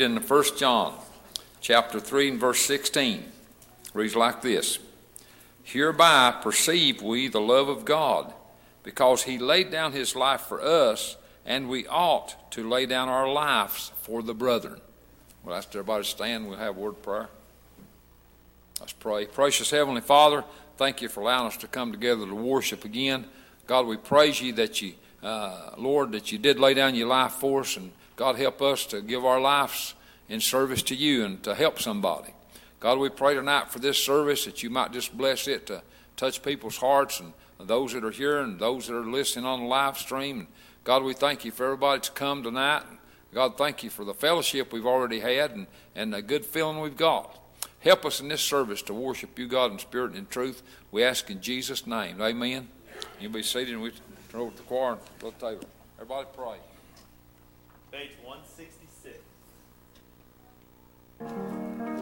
in the First John chapter 3 and verse 16. Reads like this Hereby perceive we the love of God, because he laid down his life for us, and we ought to lay down our lives for the brethren. Well, ask everybody stand. We'll have word prayer. Let's pray. Precious Heavenly Father, thank you for allowing us to come together to worship again. God, we praise you that you, uh, Lord, that you did lay down your life for us, and God, help us to give our lives in service to you and to help somebody. God, we pray tonight for this service that you might just bless it to touch people's hearts and those that are here and those that are listening on the live stream. God, we thank you for everybody that's come tonight. God, thank you for the fellowship we've already had and, and the good feeling we've got. Help us in this service to worship you, God, in spirit and in truth. We ask in Jesus' name. Amen. You be seated and we turn over to the choir and the table. Everybody pray. Page 166.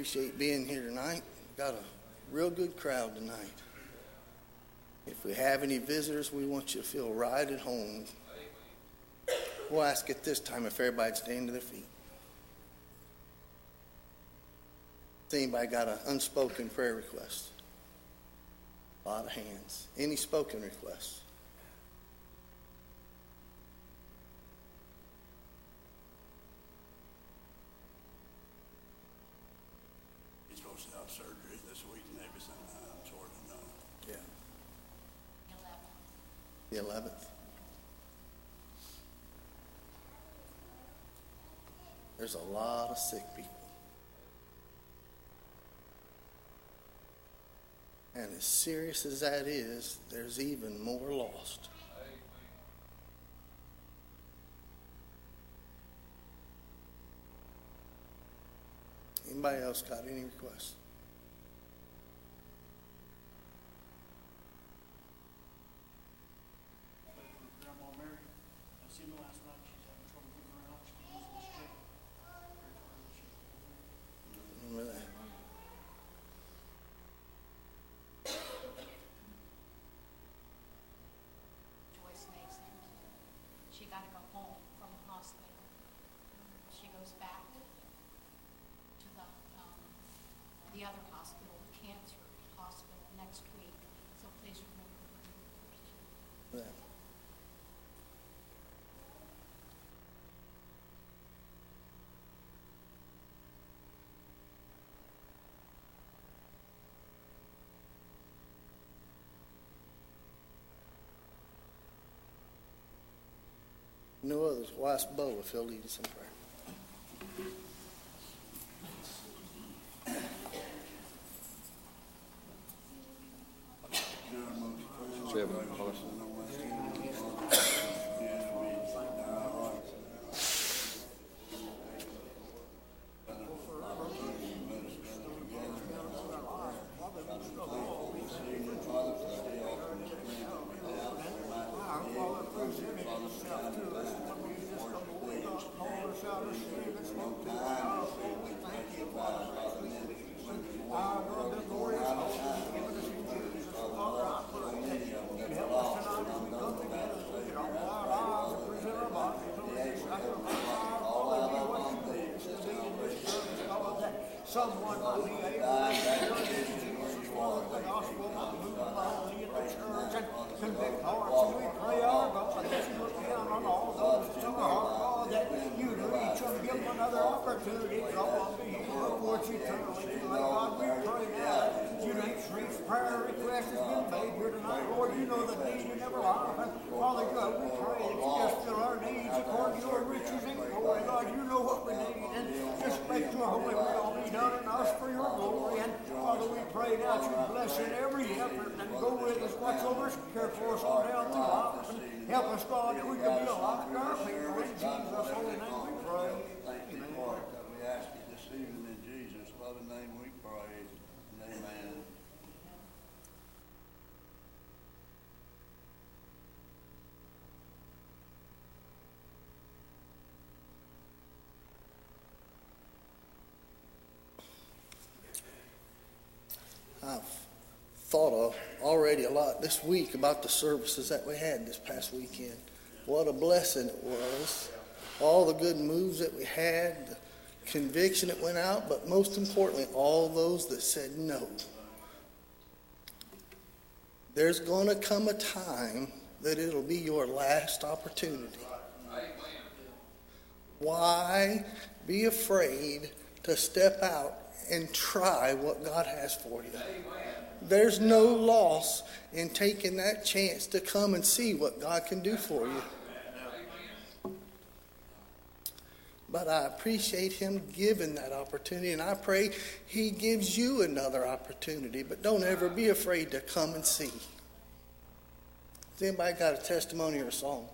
Appreciate being here tonight. Got a real good crowd tonight. If we have any visitors, we want you to feel right at home. We'll ask at this time if everybody'd stand to their feet. Has anybody got an unspoken prayer request? A lot of hands. Any spoken requests? He's supposed to have surgery this week and everything, I'm sort of know. Yeah. The 11th. There's a lot of sick people. And as serious as that is, there's even more lost. Anybody else got any requests? Grandma Mary, I seen her last night, she's having trouble getting around, she's using the straight. Remember that? Joyce Mason. She got to go home from the hospital. She goes back to the, um, the other hospital, the cancer hospital, next week. So please remember her. That. No others. We'll ask Bo if he'll lead us in prayer. Seven. Someone might be able to Jesus for the gospel might move mightily in the church and convict hearts. And we pray, our God, that you look down on all those who are, God, that you to reach them, give them another opportunity, God, to hear the words eternally. Tonight, God, we pray now that you ain't reach prayer request has been made here tonight. Lord, you know the need in every life. And Father God, we pray that you just fill our needs according to your riches and glory. God, you know what we need. And just make your holy will be done in us for your glory. And Father, we pray now that you bless in every effort and go with us, watch over us, care for us on down through life. And help us, God, that we can be a light to our people. In Jesus' holy name we pray. Thank you, Lord, that we ask you this evening in Jesus' loving name we pray, and amen. I've thought of already a lot this week about the services that we had this past weekend. What a blessing it was. All the good moves that we had, the conviction that went out, but most importantly, all those that said no. There's going to come a time that it'll be your last opportunity. Why be afraid to step out and try what God has for you? There's no loss in taking that chance to come and see what God can do for you. But I appreciate him giving that opportunity, and I pray he gives you another opportunity. But don't ever be afraid to come and see. Has anybody got a testimony or a song?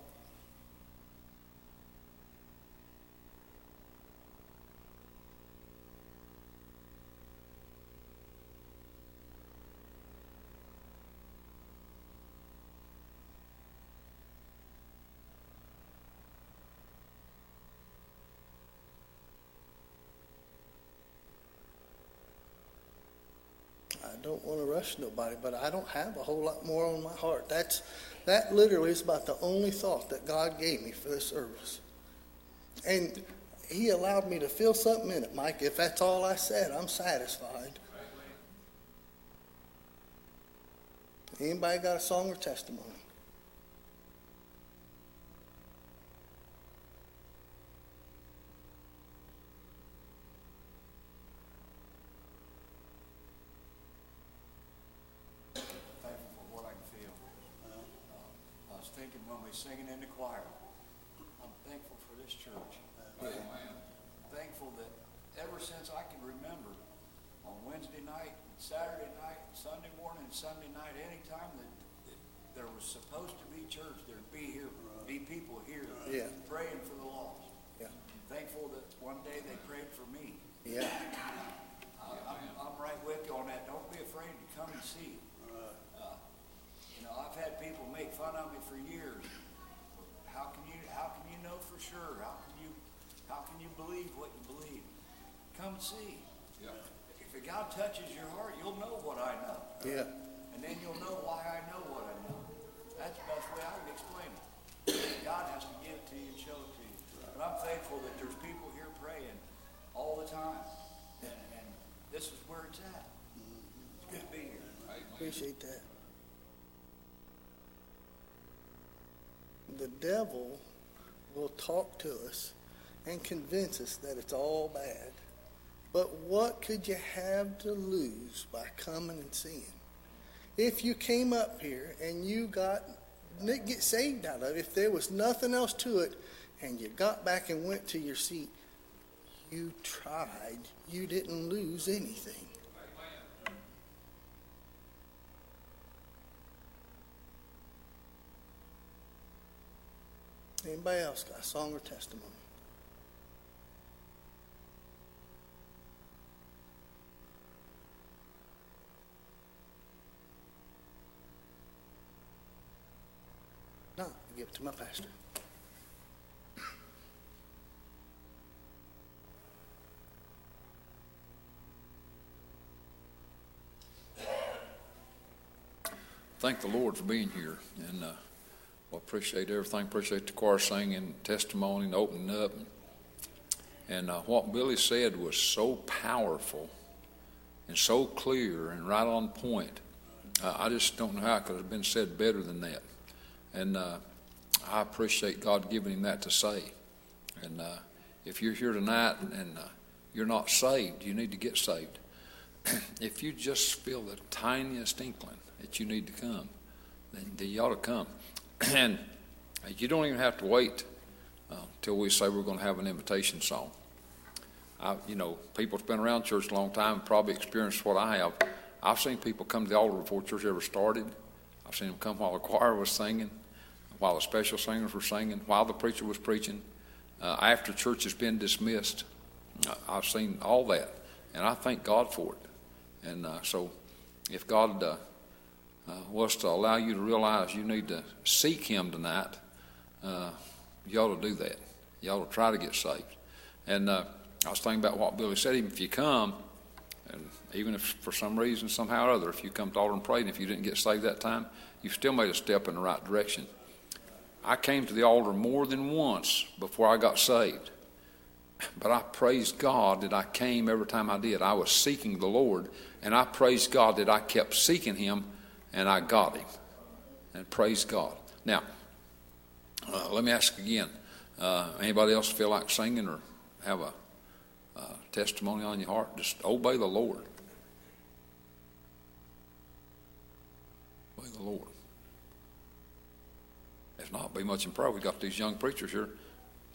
I don't want to rush nobody, but I don't have a whole lot more on my heart. That's that literally is about the only thought that God gave me for this service. And he allowed me to feel something in it, Mike. If that's all I said, I'm satisfied. Anybody got a song or testimony? thankful for what I can feel. Uh, I was thinking when we singing in the choir, I'm thankful for this church. Thankful that ever since I can remember, on Wednesday night, Saturday night, Sunday morning, Sunday night, anytime that, that there was supposed to be church, there'd be here, be people here Yeah. praying for the lost. Yeah. Thankful that one day they prayed for me. Yeah. I- I'm, I'm right with you on that. Don't be afraid to come and see. Uh, You know, I've had people make fun of me for years. How can you, how can you know for sure? How can you, how can you believe what you believe? Come see. Yeah. If God touches your heart, you'll know what I know. Yeah. And then you'll know why I know what I know. That's the best way I can explain it. God has to give it to you and show it to you. But I'm thankful that there's people here praying all the time. And, and this is where it's at. It's good to be here. I Appreciate that. The devil will talk to us and convince us that it's all bad. But what could you have to lose by coming and seeing? If you came up here and you got get saved out of it, if there was nothing else to it, and you got back and went to your seat, you tried. You didn't lose anything. Anybody else got a song or testimony? No, I give it to my pastor. Thank the Lord for being here, and uh, well, appreciate everything. Appreciate the choir singing, testimony, and opening up. And uh, what Billy said was so powerful and so clear and right on point. Uh, I just don't know how it could have been said better than that. And uh, I appreciate God giving him that to say. And uh, if you're here tonight and uh, you're not saved, you need to get saved. if you just feel the tiniest inkling that you need to come, then, then you ought to come. And you don't even have to wait uh, till we say we're going to have an invitation song. I, you know, people that's been around church a long time and probably experienced what I have. I've seen people come to the altar before church ever started. I've seen them come while the choir was singing, while the special singers were singing, while the preacher was preaching, uh, after church has been dismissed. Uh, I've seen all that, and I thank God for it. And uh, so, if God uh, was to allow you to realize you need to seek Him tonight, uh, you ought to do that. You ought to try to get saved. And uh, I was thinking about what Billy said. Even if you come, and even if for some reason, somehow or other, if you come to altar and pray, and if you didn't get saved that time, you've still made a step in the right direction. I came to the altar more than once before I got saved. But I praise God that I came every time I did. I was seeking the Lord, and I praise God that I kept seeking Him and I got Him. And praise God. Now, uh, let me ask again uh, anybody else feel like singing or have a uh, testimony on your heart? Just obey the Lord. Obey the Lord. If not, be much in prayer. We got these young preachers here.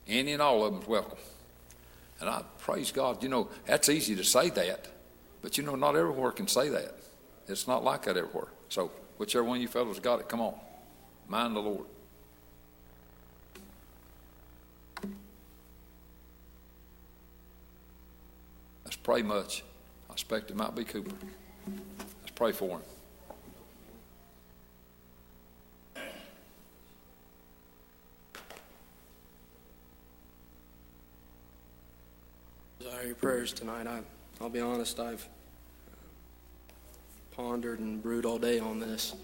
Any and all of them's welcome. And I praise God. You know, that's easy to say that, but you know, not everywhere can say that. It's not like that everywhere. So, whichever one of you fellows got it, come on. Mind the Lord. Let's pray much. I expect it might be Cooper. Let's pray for him. Desire your prayers tonight. I, I'll be honest, I've pondered and brewed all day on this.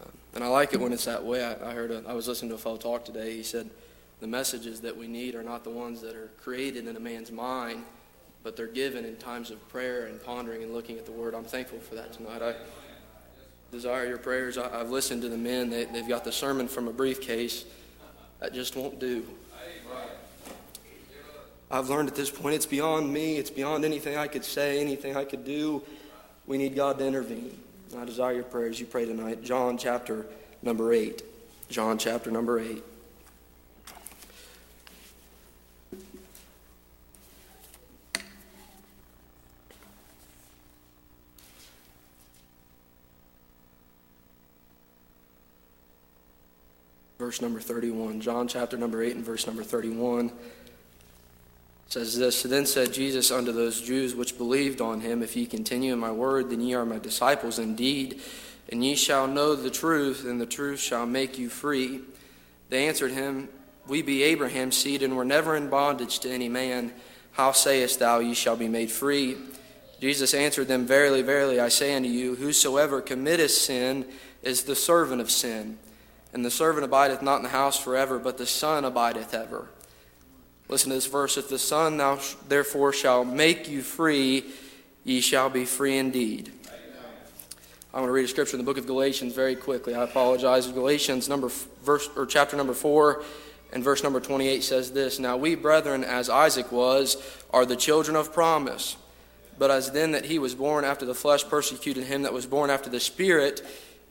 Uh, and I like it when it's that way. I, I heard, a, I was listening to a fellow talk today. He said, the messages that we need are not the ones that are created in a man's mind, but they're given in times of prayer and pondering and looking at the Word. I'm thankful for that tonight. I desire your prayers. I, have listened to the men. They, they've got the sermon from a briefcase. That just won't do. I've learned at this point it's beyond me, it's beyond anything I could say, anything I could do. We need God to intervene. I desire your prayers. You pray tonight. John chapter number 8. John chapter number 8. Verse number 31. John chapter number 8 and verse number 31 says this Then said Jesus unto those Jews which believed on him, If ye continue in my word, then ye are my disciples indeed, and ye shall know the truth, and the truth shall make you free. They answered him, We be Abraham's seed, and were never in bondage to any man. How sayest thou, Ye shall be made free? Jesus answered them, Verily, verily, I say unto you, Whosoever committeth sin is the servant of sin. And the servant abideth not in the house forever, but the Son abideth ever. Listen to this verse. If the Son thou therefore shall make you free, ye shall be free indeed. I want to read a scripture in the book of Galatians very quickly. I apologize. Galatians number verse or chapter number 4 and verse number 28 says this, Now we brethren as Isaac was are the children of promise. But as then that he was born after the flesh persecuted him that was born after the spirit,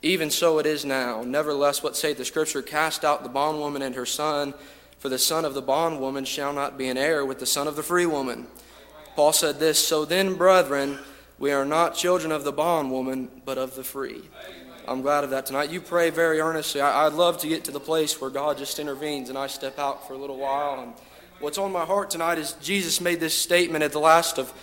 even so it is now. Nevertheless, what saith the scripture? Cast out the bondwoman and her son for the son of the bondwoman shall not be an heir with the son of the free woman. Paul said this So then, brethren, we are not children of the bondwoman, but of the free. I'm glad of that tonight. You pray very earnestly. I, would love to get to the place where God just intervenes and I step out for a little while. And what's on my heart tonight is Jesus made this statement at the last of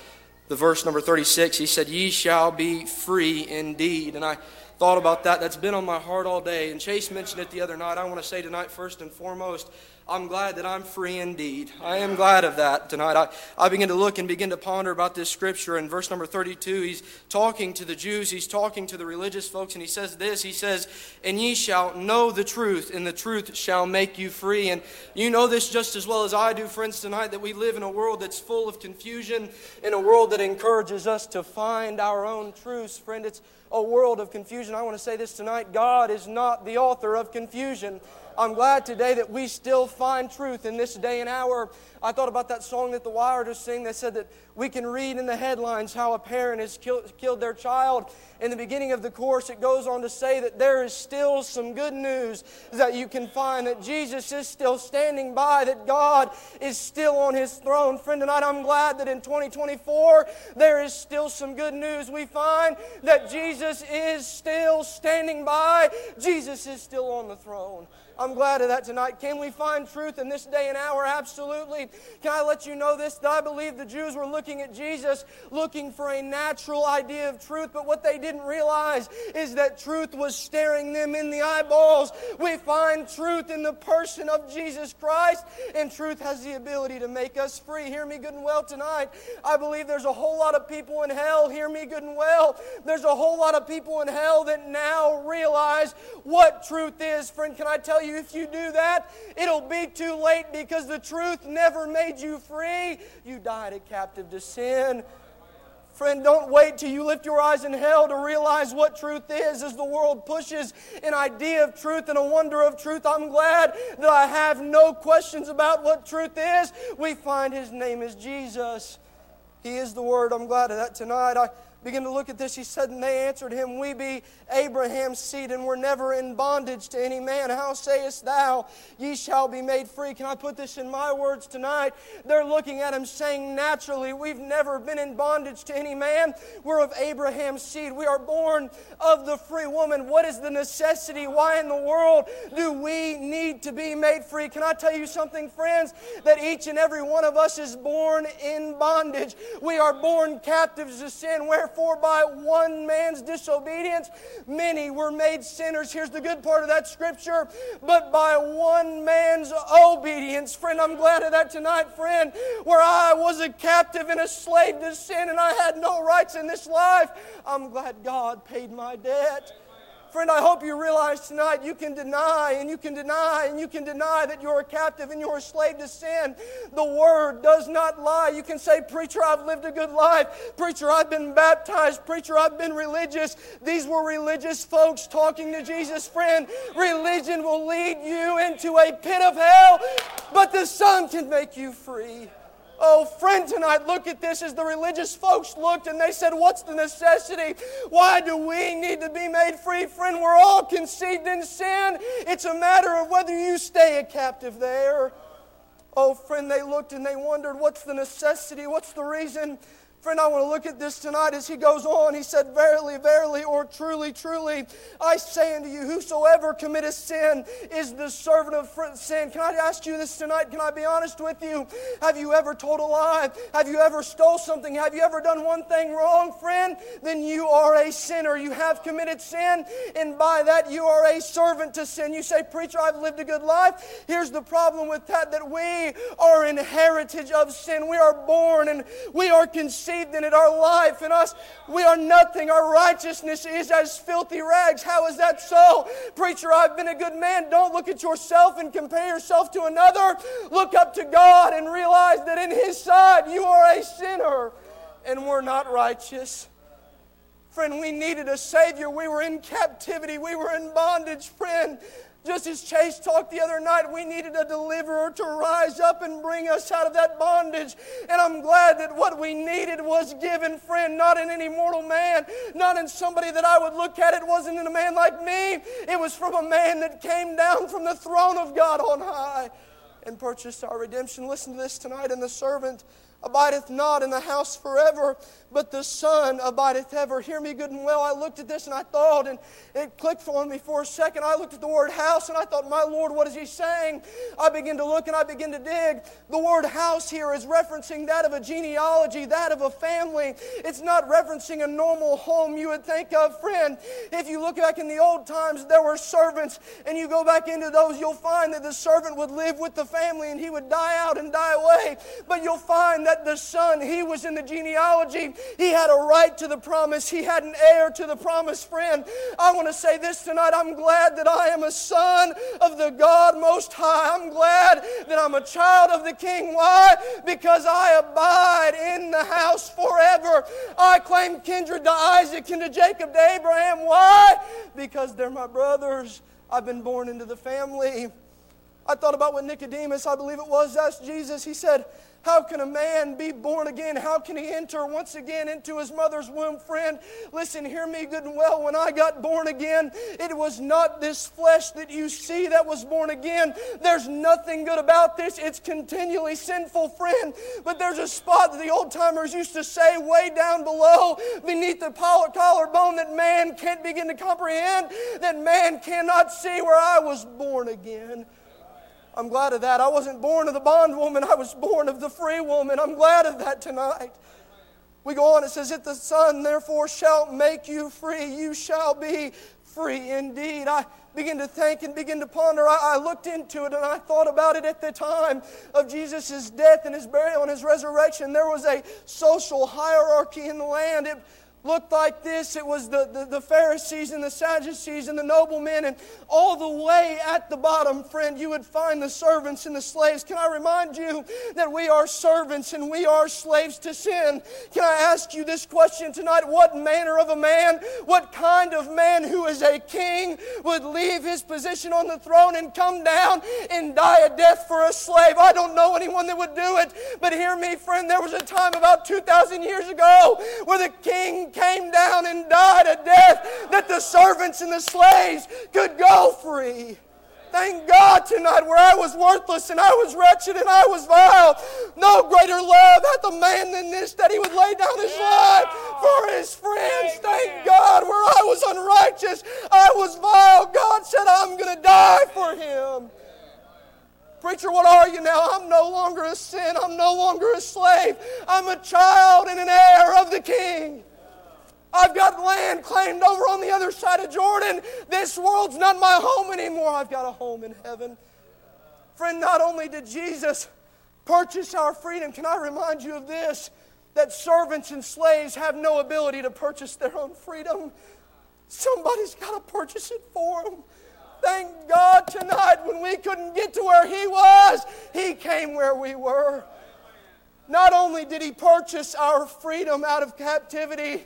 the verse number 36. He said, Ye shall be free indeed. And I thought about that. That's been on my heart all day. And Chase mentioned it the other night. I want to say tonight, first and foremost, I'm glad that I'm free indeed. I am glad of that tonight. I, I begin to look and begin to ponder about this scripture. In verse number 32, he's talking to the Jews, he's talking to the religious folks, and he says this He says, And ye shall know the truth, and the truth shall make you free. And you know this just as well as I do, friends, tonight, that we live in a world that's full of confusion, in a world that encourages us to find our own truths. Friend, it's a world of confusion. I want to say this tonight God is not the author of confusion. I'm glad today that we still find truth in this day and hour. I thought about that song that the Wire just sing that said that we can read in the headlines how a parent has killed, killed their child. In the beginning of the course, it goes on to say that there is still some good news that you can find, that Jesus is still standing by, that God is still on his throne. Friend, tonight I'm glad that in 2024 there is still some good news. We find that Jesus is still standing by, Jesus is still on the throne. I'm glad of that tonight. Can we find truth in this day and hour? Absolutely. Can I let you know this? I believe the Jews were looking at Jesus looking for a natural idea of truth, but what they didn't realize is that truth was staring them in the eyeballs. We find truth in the person of Jesus Christ, and truth has the ability to make us free. Hear me good and well tonight. I believe there's a whole lot of people in hell. Hear me good and well. There's a whole lot of people in hell that now realize what truth is. Friend, can I tell you? You if you do that, it'll be too late because the truth never made you free. You died a captive to sin. Friend, don't wait till you lift your eyes in hell to realize what truth is as the world pushes an idea of truth and a wonder of truth. I'm glad that I have no questions about what truth is. We find His name is Jesus. He is the Word. I'm glad of that tonight. I begin to look at this, he said, And they answered him, We be Abraham's seed, and we're never in bondage to any man. How sayest thou, Ye shall be made free? Can I put this in my words tonight? They're looking at him saying, Naturally, we've never been in bondage to any man. We're of Abraham's seed. We are born of the free woman. What is the necessity? Why in the world do we need to be made free? Can I tell you something, friends? That each and every one of us is born in bondage. We are born captives to sin. Wherefore, by one man's disobedience, many were made sinners. Here's the good part of that scripture. But by one man's obedience, friend, I'm glad of that tonight, friend, where I was a captive and a slave to sin and I had no rights in this life. I'm glad God paid my debt. Friend, I hope you realize tonight you can deny and you can deny and you can deny that you're a captive and you're a slave to sin. The Word does not lie. You can say, Preacher, I've lived a good life. Preacher, I've been baptized. Preacher, I've been religious. These were religious folks talking to Jesus. Friend, religion will lead you into a pit of hell, but the Son can make you free. Oh, friend, tonight, look at this as the religious folks looked and they said, What's the necessity? Why do we need to be made free? Friend, we're all conceived in sin. It's a matter of whether you stay a captive there. Oh, friend, they looked and they wondered, What's the necessity? What's the reason? Friend, I want to look at this tonight as he goes on. He said, Verily, verily, or truly, truly, I say unto you, whosoever committeth sin is the servant of sin. Can I ask you this tonight? Can I be honest with you? Have you ever told a lie? Have you ever stole something? Have you ever done one thing wrong, friend? Then you are a sinner. You have committed sin, and by that you are a servant to sin. You say, Preacher, I've lived a good life. Here's the problem with that that we are in heritage of sin. We are born and we are conceived in it. Our life in us, we are nothing. Our righteousness is as filthy rags. How is that so? Preacher, I've been a good man. Don't look at yourself and compare yourself to another. Look up to God and realize that in His sight you are a sinner and we're not righteous. Friend, we needed a Savior. We were in captivity. We were in bondage, friend. Just as Chase talked the other night, we needed a deliverer to rise up and bring us out of that bondage. And I'm glad that what we needed was given, friend, not in any mortal man, not in somebody that I would look at. It wasn't in a man like me, it was from a man that came down from the throne of God on high and purchased our redemption. Listen to this tonight. And the servant abideth not in the house forever, but the Son abideth ever. Hear me good and well. I looked at this and I thought, and it clicked on me for a second. I looked at the word house and I thought, my Lord, what is he saying? I begin to look and I begin to dig. The word house here is referencing that of a genealogy, that of a family. It's not referencing a normal home you would think of. Friend, if you look back in the old times, there were servants, and you go back into those, you'll find that the servant would live with the family and he would die out and die away. But you'll find that the son, he was in the genealogy he had a right to the promise. He had an heir to the promise, friend. I want to say this tonight. I'm glad that I am a son of the God Most High. I'm glad that I'm a child of the King. Why? Because I abide in the house forever. I claim kindred to Isaac and to Jacob, to Abraham. Why? Because they're my brothers. I've been born into the family. I thought about what Nicodemus, I believe it was, asked Jesus. He said, how can a man be born again? How can he enter once again into his mother's womb? Friend, listen, hear me good and well. When I got born again, it was not this flesh that you see that was born again. There's nothing good about this. It's continually sinful, friend. But there's a spot that the old timers used to say way down below, beneath the collarbone, that man can't begin to comprehend, that man cannot see where I was born again. I'm glad of that. I wasn't born of the bondwoman, I was born of the free woman. I'm glad of that tonight. We go on, it says, If the Son therefore shall make you free, you shall be free indeed. I begin to think and begin to ponder. I, I looked into it and I thought about it at the time of Jesus' death and his burial and his resurrection. There was a social hierarchy in the land. It, looked like this. It was the, the, the, Pharisees and the Sadducees and the noblemen, and all the way at the bottom, friend, you would find the servants and the slaves. Can I remind you that we are servants and we are slaves to sin? Can I ask you this question tonight? What manner of a man, what kind of man who is a king would leave his position on the throne and come down and die a death for a slave? I don't know anyone that would do it, but hear me, friend, there was a time about 2,000 years ago where the king came down and died a death that the servants and the slaves could go free. Thank God tonight where I was worthless and I was wretched and I was vile. No greater love hath a man than this that he would lay down his life for his friends. Thank God where I was unrighteous, I was vile. God said, I'm going to die for him. Preacher, what are you now? I'm no longer a sin. I'm no longer a slave. I'm a child and an heir of the King. I've got land claimed over on the other side of Jordan. This world's not my home anymore. I've got a home in heaven. Friend, not only did Jesus purchase our freedom, can I remind you of this? That servants and slaves have no ability to purchase their own freedom. Somebody's got to purchase it for them. Thank God tonight when we couldn't get to where He was, He came where we were. Not only did He purchase our freedom out of captivity,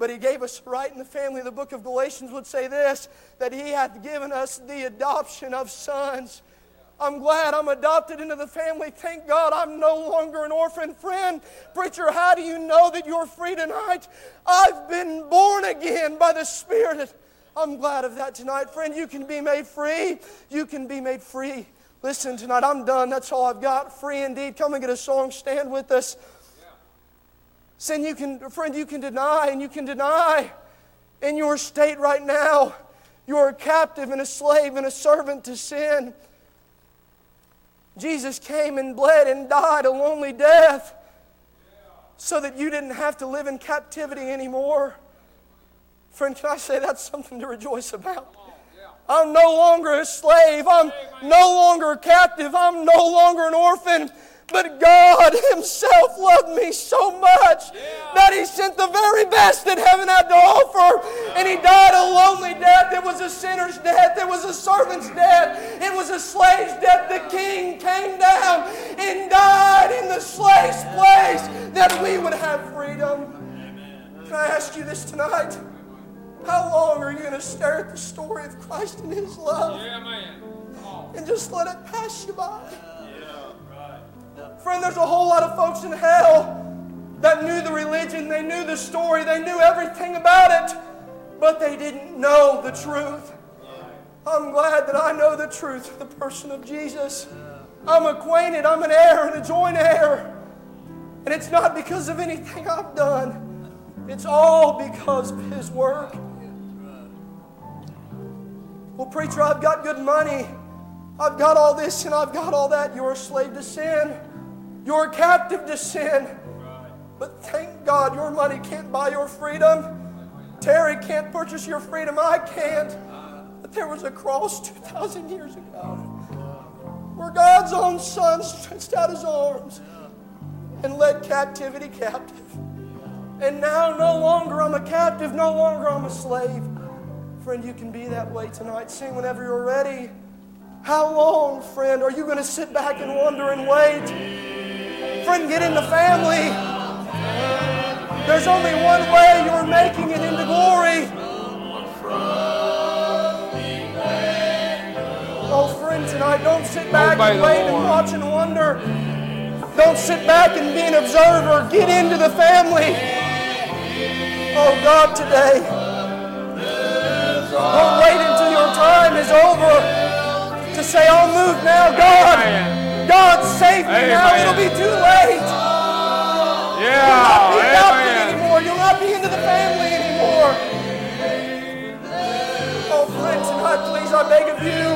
but he gave us right in the family. The book of Galatians would say this that he hath given us the adoption of sons. I'm glad I'm adopted into the family. Thank God I'm no longer an orphan friend. Preacher, how do you know that you're free tonight? I've been born again by the Spirit. I'm glad of that tonight. Friend, you can be made free. You can be made free. Listen, tonight I'm done. That's all I've got. Free indeed. Come and get a song. Stand with us. Sin, you can, friend, you can deny and you can deny in your state right now. You're a captive and a slave and a servant to sin. Jesus came and bled and died a lonely death so that you didn't have to live in captivity anymore. Friend, can I say that's something to rejoice about? I'm no longer a slave. I'm no longer a captive. I'm no longer an orphan. But God Himself loved me so much that He sent the very best that heaven had to offer. And He died a lonely death. It was a sinner's death. It was a servant's death. It was a slave's death. The King came down and died in the slave's place that we would have freedom. Can I ask you this tonight? How long are you going to stare at the story of Christ and His love? And just let it pass you by? Friend, there's a whole lot of folks in hell that knew the religion, they knew the story, they knew everything about it, but they didn't know the truth. I'm glad that I know the truth of the person of Jesus. I'm acquainted, I'm an heir and a joint heir. And it's not because of anything I've done, it's all because of His work. Well, preacher, I've got good money. I've got all this and I've got all that. You're a slave to sin. You're captive to sin. But thank God your money can't buy your freedom. Terry can't purchase your freedom. I can't. But there was a cross 2,000 years ago where God's own Son stretched out his arms and led captivity captive. And now no longer I'm a captive, no longer I'm a slave. Friend, you can be that way tonight. Sing whenever you're ready. How long, friend, are you going to sit back and wonder and wait? Friend, get in the family. There's only one way you're making it into glory. Oh, friend, tonight, don't sit back Obey and wait and watch and wonder. Don't sit back and be an observer. Get into the family. Oh, God, today. Don't wait until your time is over to say, I'll move now. God, God, save me now. It'll be too late. You'll not be Yeah, adopted anymore. You'll not be into the family anymore. Oh, friend, tonight, please, I beg of you,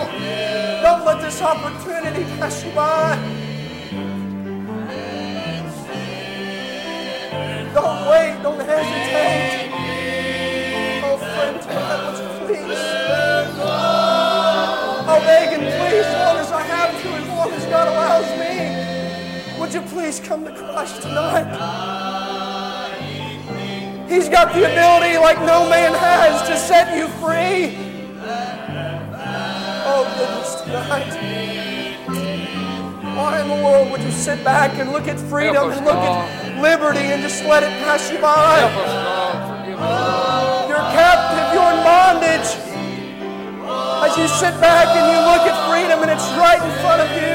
don't let this opportunity pass you by. Don't wait. Don't hesitate. God allows me, would you please come to Christ tonight? He's got the ability, like no man has, to set you free. Oh, goodness, tonight. Why in the world would you sit back and look at freedom and look at liberty and just let it pass you by? Help us, God. Forgive us. You're captive, you're in bondage. As you sit back and you look at freedom and it's right in front of you.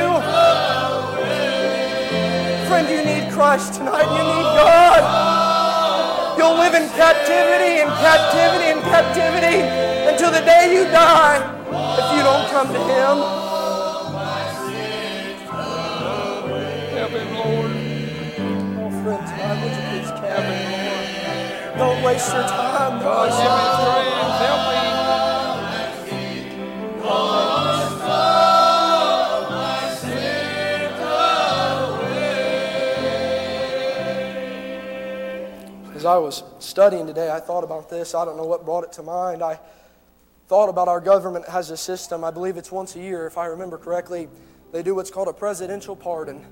Friend, you need Christ tonight. You need God. You'll live in captivity and captivity and captivity until the day you die if you don't come to Him. Help him, Lord. Oh, friend, tonight, would you please come? Don't waste your time. God, give me strength. I was studying today, I thought about this. I don't know what brought it to mind. I thought about our government has a system. I believe it's once a year, if I remember correctly. They do what's called a presidential pardon.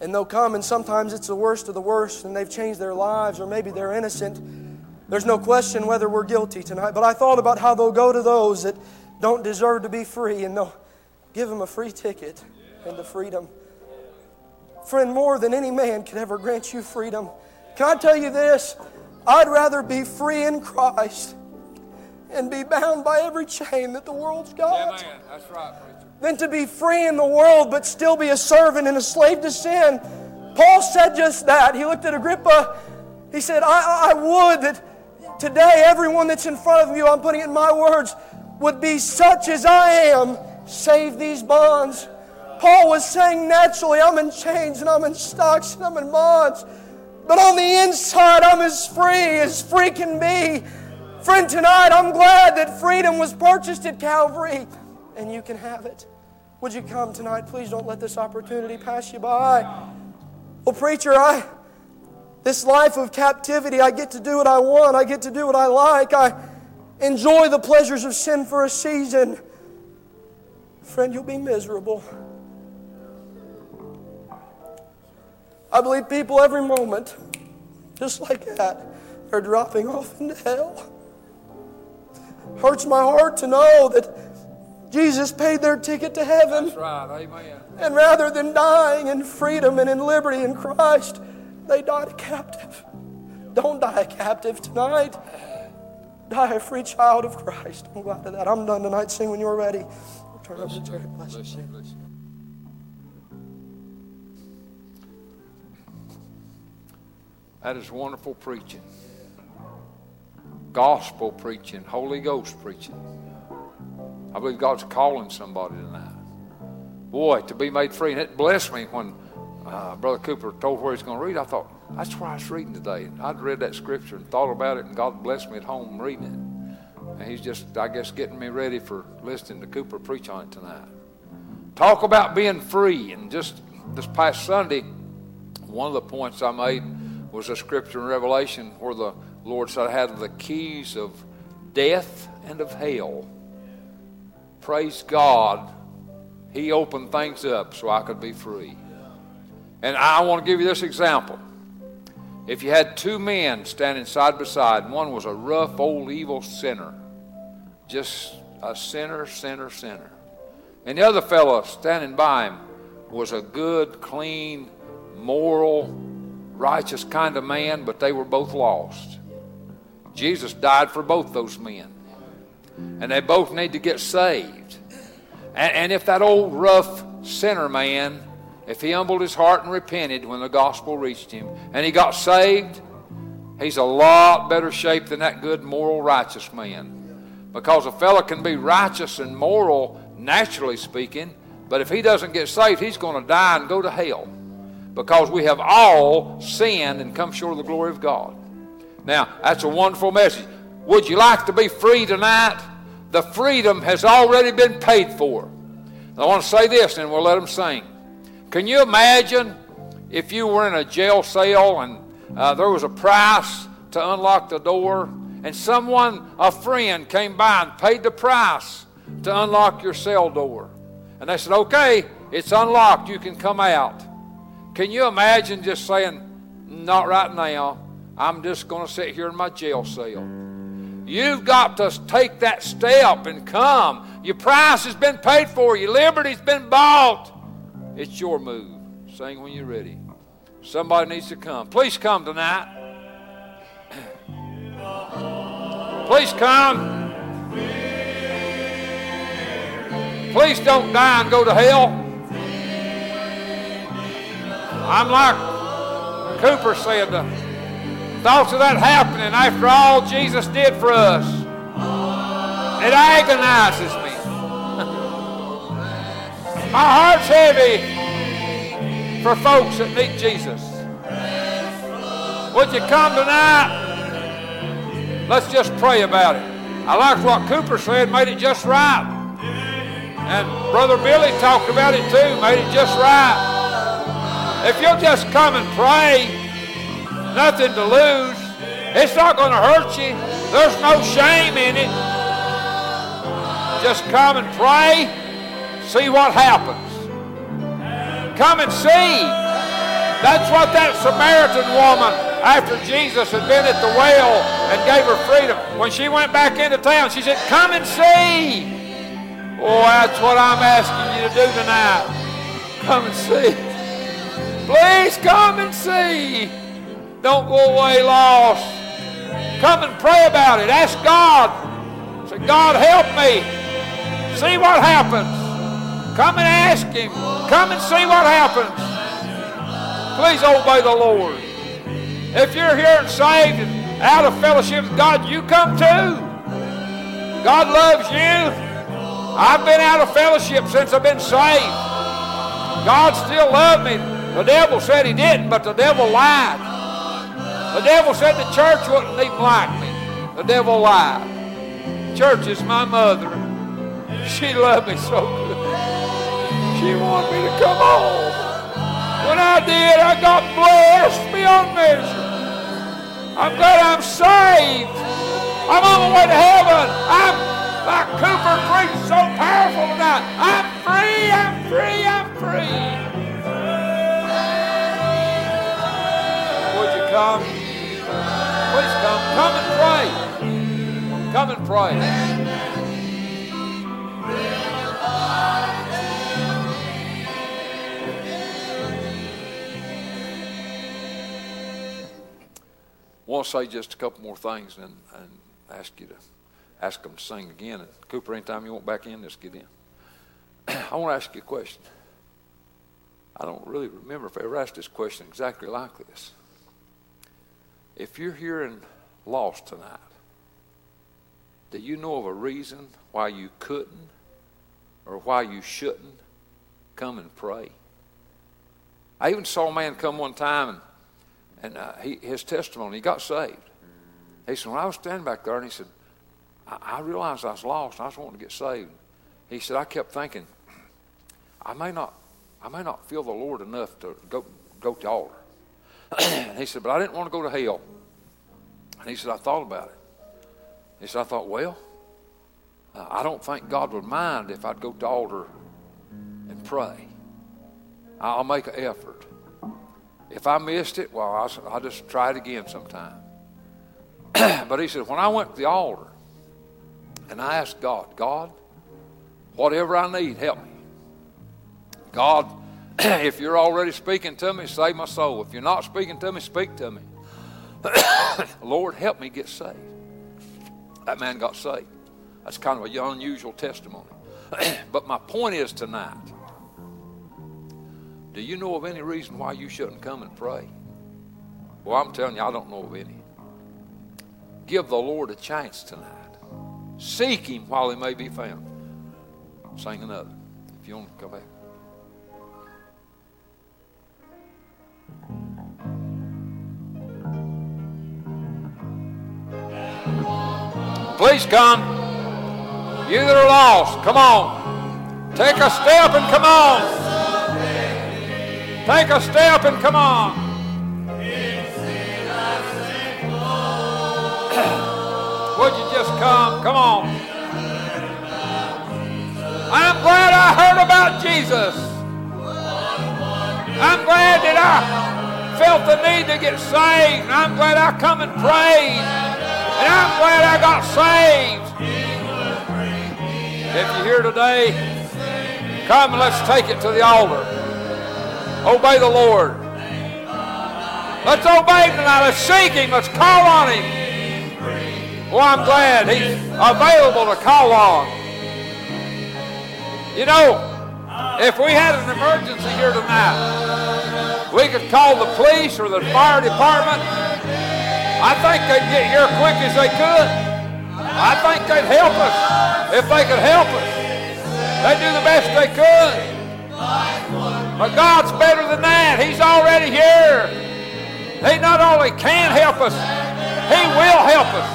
And they'll come, and sometimes it's the worst of the worst, and they've changed their lives, or maybe they're innocent. There's no question whether we're guilty tonight. But I thought about how they'll go to those that don't deserve to be free, and they'll give them a free ticket into freedom. Friend, more than any man could ever grant you freedom. Can I tell you this? I'd rather be free in Christ and be bound by every chain that the world's got Amen. That's right, preacher. than to be free in the world but still be a servant and a slave to sin. Paul said just that. He looked at Agrippa. He said, I, I would that today everyone that's in front of you, I'm putting it in my words, would be such as I am, save these bonds. Paul was saying naturally, I'm in chains and I'm in stocks and I'm in bonds. But on the inside, I'm as free as free can be. Friend, tonight I'm glad that freedom was purchased at Calvary and you can have it. Would you come tonight? Please don't let this opportunity pass you by. Well, preacher, I this life of captivity, I get to do what I want, I get to do what I like, I enjoy the pleasures of sin for a season. Friend, you'll be miserable. I believe people every moment, just like that, are dropping off into hell. Hurts my heart to know that Jesus paid their ticket to heaven. That's right. Amen. And rather than dying in freedom and in liberty in Christ, they died a captive. Don't die a captive tonight. Die a free child of Christ. I'm glad of that. I'm done tonight. Sing when you're ready. We'll turn over to Terry. Bless you. Bless you, That is wonderful preaching. Gospel preaching, Holy Ghost preaching. I believe God's calling somebody tonight. Boy, to be made free. And it blessed me when uh, Brother Cooper told where he's going to read. I thought, that's where I was reading today. I'd read that scripture and thought about it, and God blessed me at home reading it. And he's just, I guess, getting me ready for listening to Cooper preach on it tonight. Talk about being free. And just this past Sunday, one of the points I made was a scripture in Revelation where the Lord said, I have the keys of death and of hell. Praise God. He opened things up so I could be free. And I want to give you this example. If you had two men standing side by side, one was a rough, old, evil sinner, just a sinner, sinner, sinner. And the other fellow standing by him was a good, clean, moral, righteous kind of man, but they were both lost. Jesus died for both those men. And they both need to get saved. And, and if that old, rough sinner man, if he humbled his heart and repented when the gospel reached him, and he got saved, he's a lot better shape than that good, moral, righteous man. Because a fellow can be righteous and moral, naturally speaking, but if he doesn't get saved, he's going to die and go to hell. Because we have all sinned and come short of the glory of God. Now, that's a wonderful message. Would you like to be free tonight? The freedom has already been paid for. I want to say this, and we'll let them sing. Can you imagine if you were in a jail cell and uh, there was a price to unlock the door, and someone, a friend, came by and paid the price to unlock your cell door? And they said, Okay, it's unlocked, you can come out. Can you imagine just saying, Not right now, I'm just going to sit here in my jail cell? You've got to take that step and come. Your price has been paid for, your liberty's been bought. It's your move. Sing when you're ready. Somebody needs to come. Please come tonight. Please come. Please don't die and go to hell. I'm like Cooper said, uh, Thoughts of that happening after all Jesus did for us. It agonizes me. My heart's heavy for folks that need Jesus. Would you come tonight? Let's just pray about it. I like what Cooper said, made it just right. And Brother Billy talked about it too, made it just right. If you'll just come and pray, nothing to lose. It's not going to hurt you. There's no shame in it. Just come and pray, see what happens. Come and see. That's what that Samaritan woman, after Jesus had been at the well and gave her freedom, when she went back into town, she said, Come and see. Oh, that's what I'm asking you to do tonight. Come and see. Please come and see. Don't go away lost. Come and pray about it. Ask God. Say, God, help me. See what happens. Come and ask Him. Come and see what happens. Please obey the Lord. If you're here and saved and out of fellowship with God, you come too. God loves you. I've been out of fellowship since I've been saved. God still loved me. The devil said he didn't, but the devil lied. The devil said the church wouldn't even like me. The devil lied. Church is my mother. She loved me so good. She wanted me to come home. When I did, I got blessed beyond measure. I'm glad I'm saved. I'm on my way to heaven. I'm like Cooper preached so powerful tonight. I'm free, I'm free, I'm free. Come? Please come. Come and pray. Come and pray. I want to say just a couple more things and, and ask you to ask them to sing again. And Cooper, anytime you want back in, just get in. I want to ask you a question. I don't really remember if I ever asked this question exactly like this. If you're and lost tonight, do you know of a reason why you couldn't or why you shouldn't come and pray? I even saw a man come one time and, and uh, he, his testimony, he got saved. He said, when I was standing back there and he said, I, I realized I was lost. I was wanting to get saved. He said, I kept thinking, I may not, I may not feel the Lord enough to go, go to altar. he said, but I didn't want to go to hell. And he said, I thought about it. He said, I thought, well, uh, I don't think God would mind if I'd go to altar and pray. I'll make an effort. If I missed it, well, I'll, I'll just try it again sometime. but he said, when I went to the altar and I asked God, God, whatever I need, help me. God, if you're already speaking to me, save my soul. If you're not speaking to me, speak to me. Lord, help me get saved. That man got saved. That's kind of a unusual testimony. but my point is tonight do you know of any reason why you shouldn't come and pray? Well, I'm telling you, I don't know of any. Give the Lord a chance tonight. Seek Him while He may be found. Sing another if you want to come back. Please come. You that are lost, come on. Take a step and come on. Take a step and come on. Would you just come? Come on. I'm glad I heard about Jesus. I'm glad that I felt the need to get saved. I'm glad I come and prayed. And I'm glad I got saved. If you're here today, come and let's take it to the altar. Obey the Lord. Let's obey him tonight. Let's seek him. Let's call on him. Well, I'm glad he's available to call on. You know, if we had an emergency here tonight, we could call the police or the fire department. I think they'd get here quick as they could. I think they'd help us if they could help us. They'd do the best they could. But God's better than that. He's already here. He not only can help us, He will help us.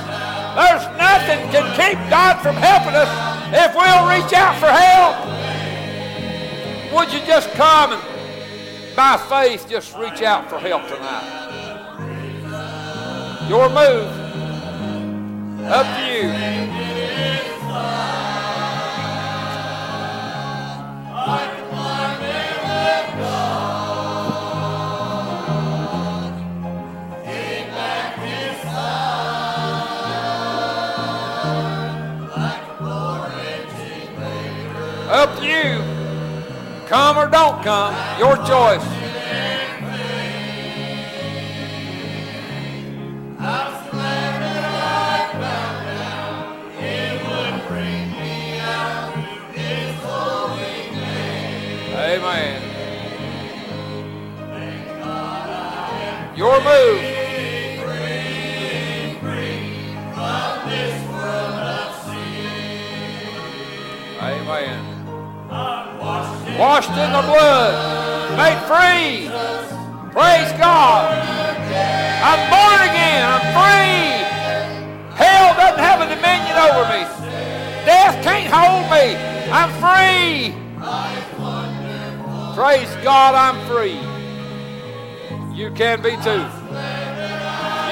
There's nothing can keep God from helping us if we'll reach out for help. Would you just come and by faith just reach out for help tonight? Your move. Up to you. Up to you. Come or don't come. Your choice. Your move. Amen. Washed in the blood, made free. Praise God. I'm born again. I'm free. Hell doesn't have a dominion over me. Death can't hold me. I'm free. Praise God, I'm free. You can be too.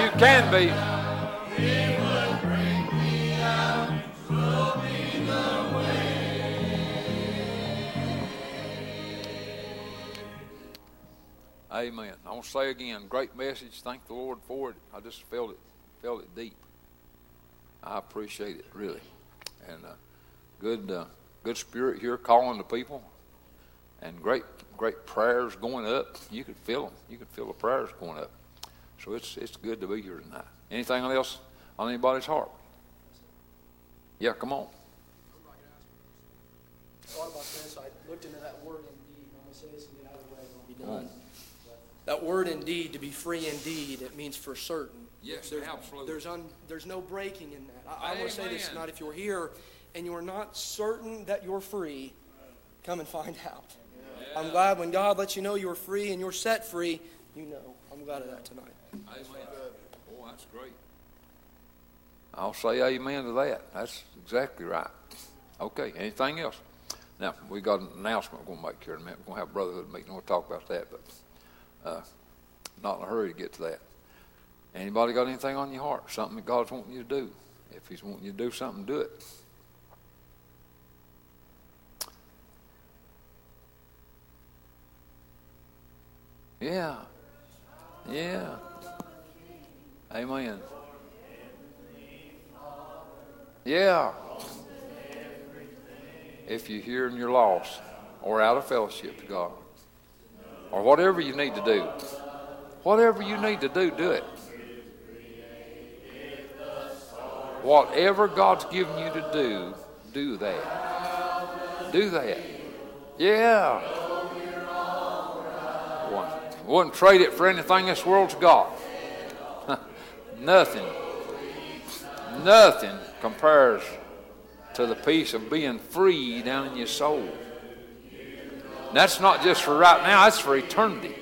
You can be. Amen. I want to say again, great message. Thank the Lord for it. I just felt it, felt it deep. I appreciate it really, and uh, good, uh, good spirit here calling the people, and great, great prayers going up. You could feel them. You could feel the prayers going up. So it's it's good to be here tonight. Anything else on anybody's heart? Yeah, come on. thought about this. I looked into that word indeed. I'm going to say this and get out of the way I'll be done. That word indeed, to be free indeed, it means for certain. Yes, there's, absolutely. There's, un, there's no breaking in that. I, I want to say this tonight. If you're here and you're not certain that you're free, come and find out. I'm glad when God lets you know you're free and you're set free, you know. I'm glad of that tonight. Amen. Oh, that's great. I'll say amen to that. That's exactly right. Okay, anything else? Now, we got an announcement we're going to make here in a minute. We're going to have brotherhood meeting. We'll talk about that, but uh, not in a hurry to get to that. Anybody got anything on your heart? Something that God's wanting you to do? If He's wanting you to do something, do it. Yeah. Yeah. Amen. Yeah. If you're here and you're lost or out of fellowship to God or whatever you need to do, whatever you need to do, do it. Whatever God's given you to do, do that. Do that. Yeah. Wouldn't- trade it for anything this world's got. Nothing. Nothing compares to the peace of being free down in your soul. And that's not just for right now, that's for eternity.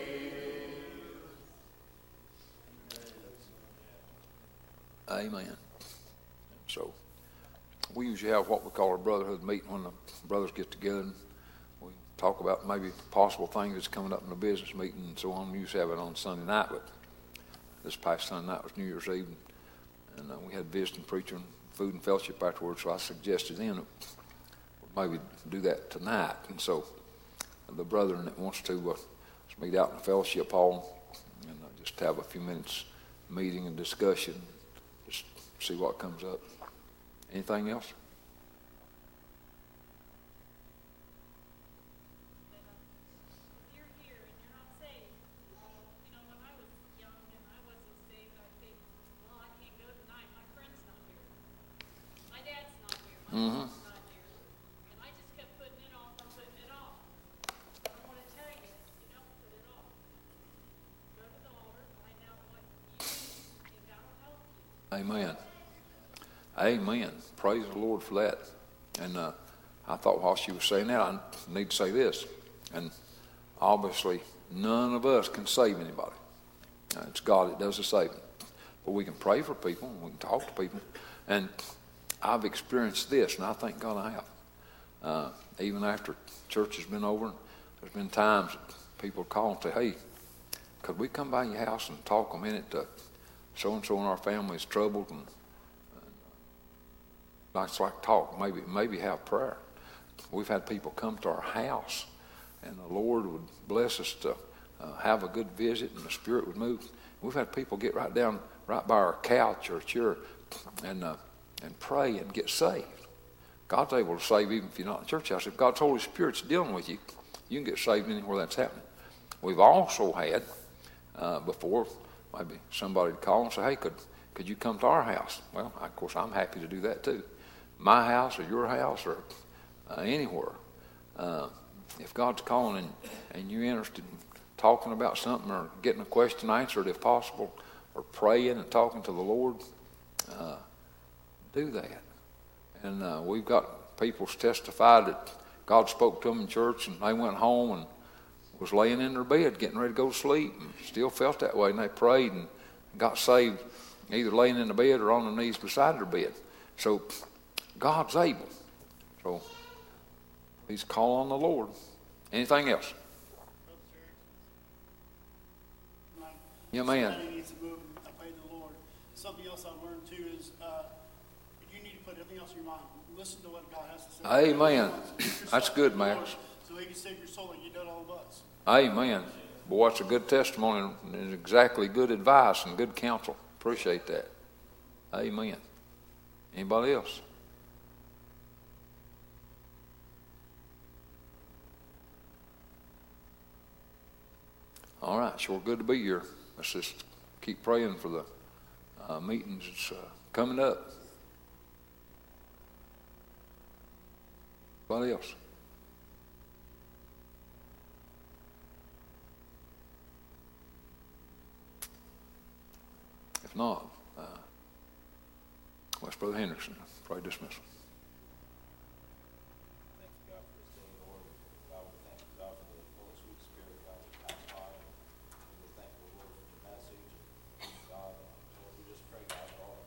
Amen. So, we usually have what we call a brotherhood meeting when the brothers get together talk about maybe possible things that's coming up in the business meeting and so on. We usually have it on Sunday night, but this past Sunday night was New Year's Eve, and uh, we had visiting preacher and food and fellowship afterwards. So I suggested then that maybe do that tonight. And so the brethren that wants to uh, meet out in the fellowship hall and uh, just have a few minutes meeting and discussion, just see what comes up. Anything else? If you're here and you're not saved, you know, when I was young and I wasn't saved, I think, well, I can't go tonight. My friend's not here. My dad's not here. My mom's not here. And I just kept putting it off and putting it off. I want to tell you, you don't put it off. Go to the altar, find out what you need, and God will Amen. Amen. Praise the Lord for that. And uh, I thought while she was saying that, I need to say this. And obviously, none of us can save anybody. It's God that does the saving. But we can pray for people, we can talk to people. And I've experienced this, and I thank God I have. Uh, even after church has been over, there's been times people call and say, hey, could we come by your house and talk a minute to so and so in our family is troubled and, uh, like like talk, maybe maybe have prayer. We've had people come to our house, and the Lord would bless us to uh, have a good visit, and the Spirit would move. We've had people get right down right by our couch or chair and uh, and pray and get saved. God's able to save even if you're not in church house. If God's Holy Spirit's dealing with you, you can get saved anywhere that's happening. We've also had uh, before maybe somebody would call and say, "Hey, could could you come to our house?" Well, of course, I'm happy to do that too. My house or your house or uh, anywhere. Uh, if God's calling and, and you're interested in talking about something or getting a question answered, if possible, or praying and talking to the Lord, uh, do that. And uh, we've got people testified that God spoke to them in church and they went home and was laying in their bed getting ready to go to sleep and still felt that way and they prayed and got saved either laying in the bed or on their knees beside their bed. So God's able. So please call on the Lord. Anything else? Yeah, man. Somebody needs to move and obey the Lord. Something else I learned too is uh, you need to put everything else in your mind. Listen to what God has to say. Amen. That's good, Max. So He can save your soul He did all of us. Amen. Boy, that's a good testimony and exactly good advice and good counsel. Appreciate that. Amen. Anybody else? All right, sure good to be here. Let's just keep praying for the uh, meetings that's uh, coming up. Anybody else? If not, uh, West Brother Henderson, pray dismissal.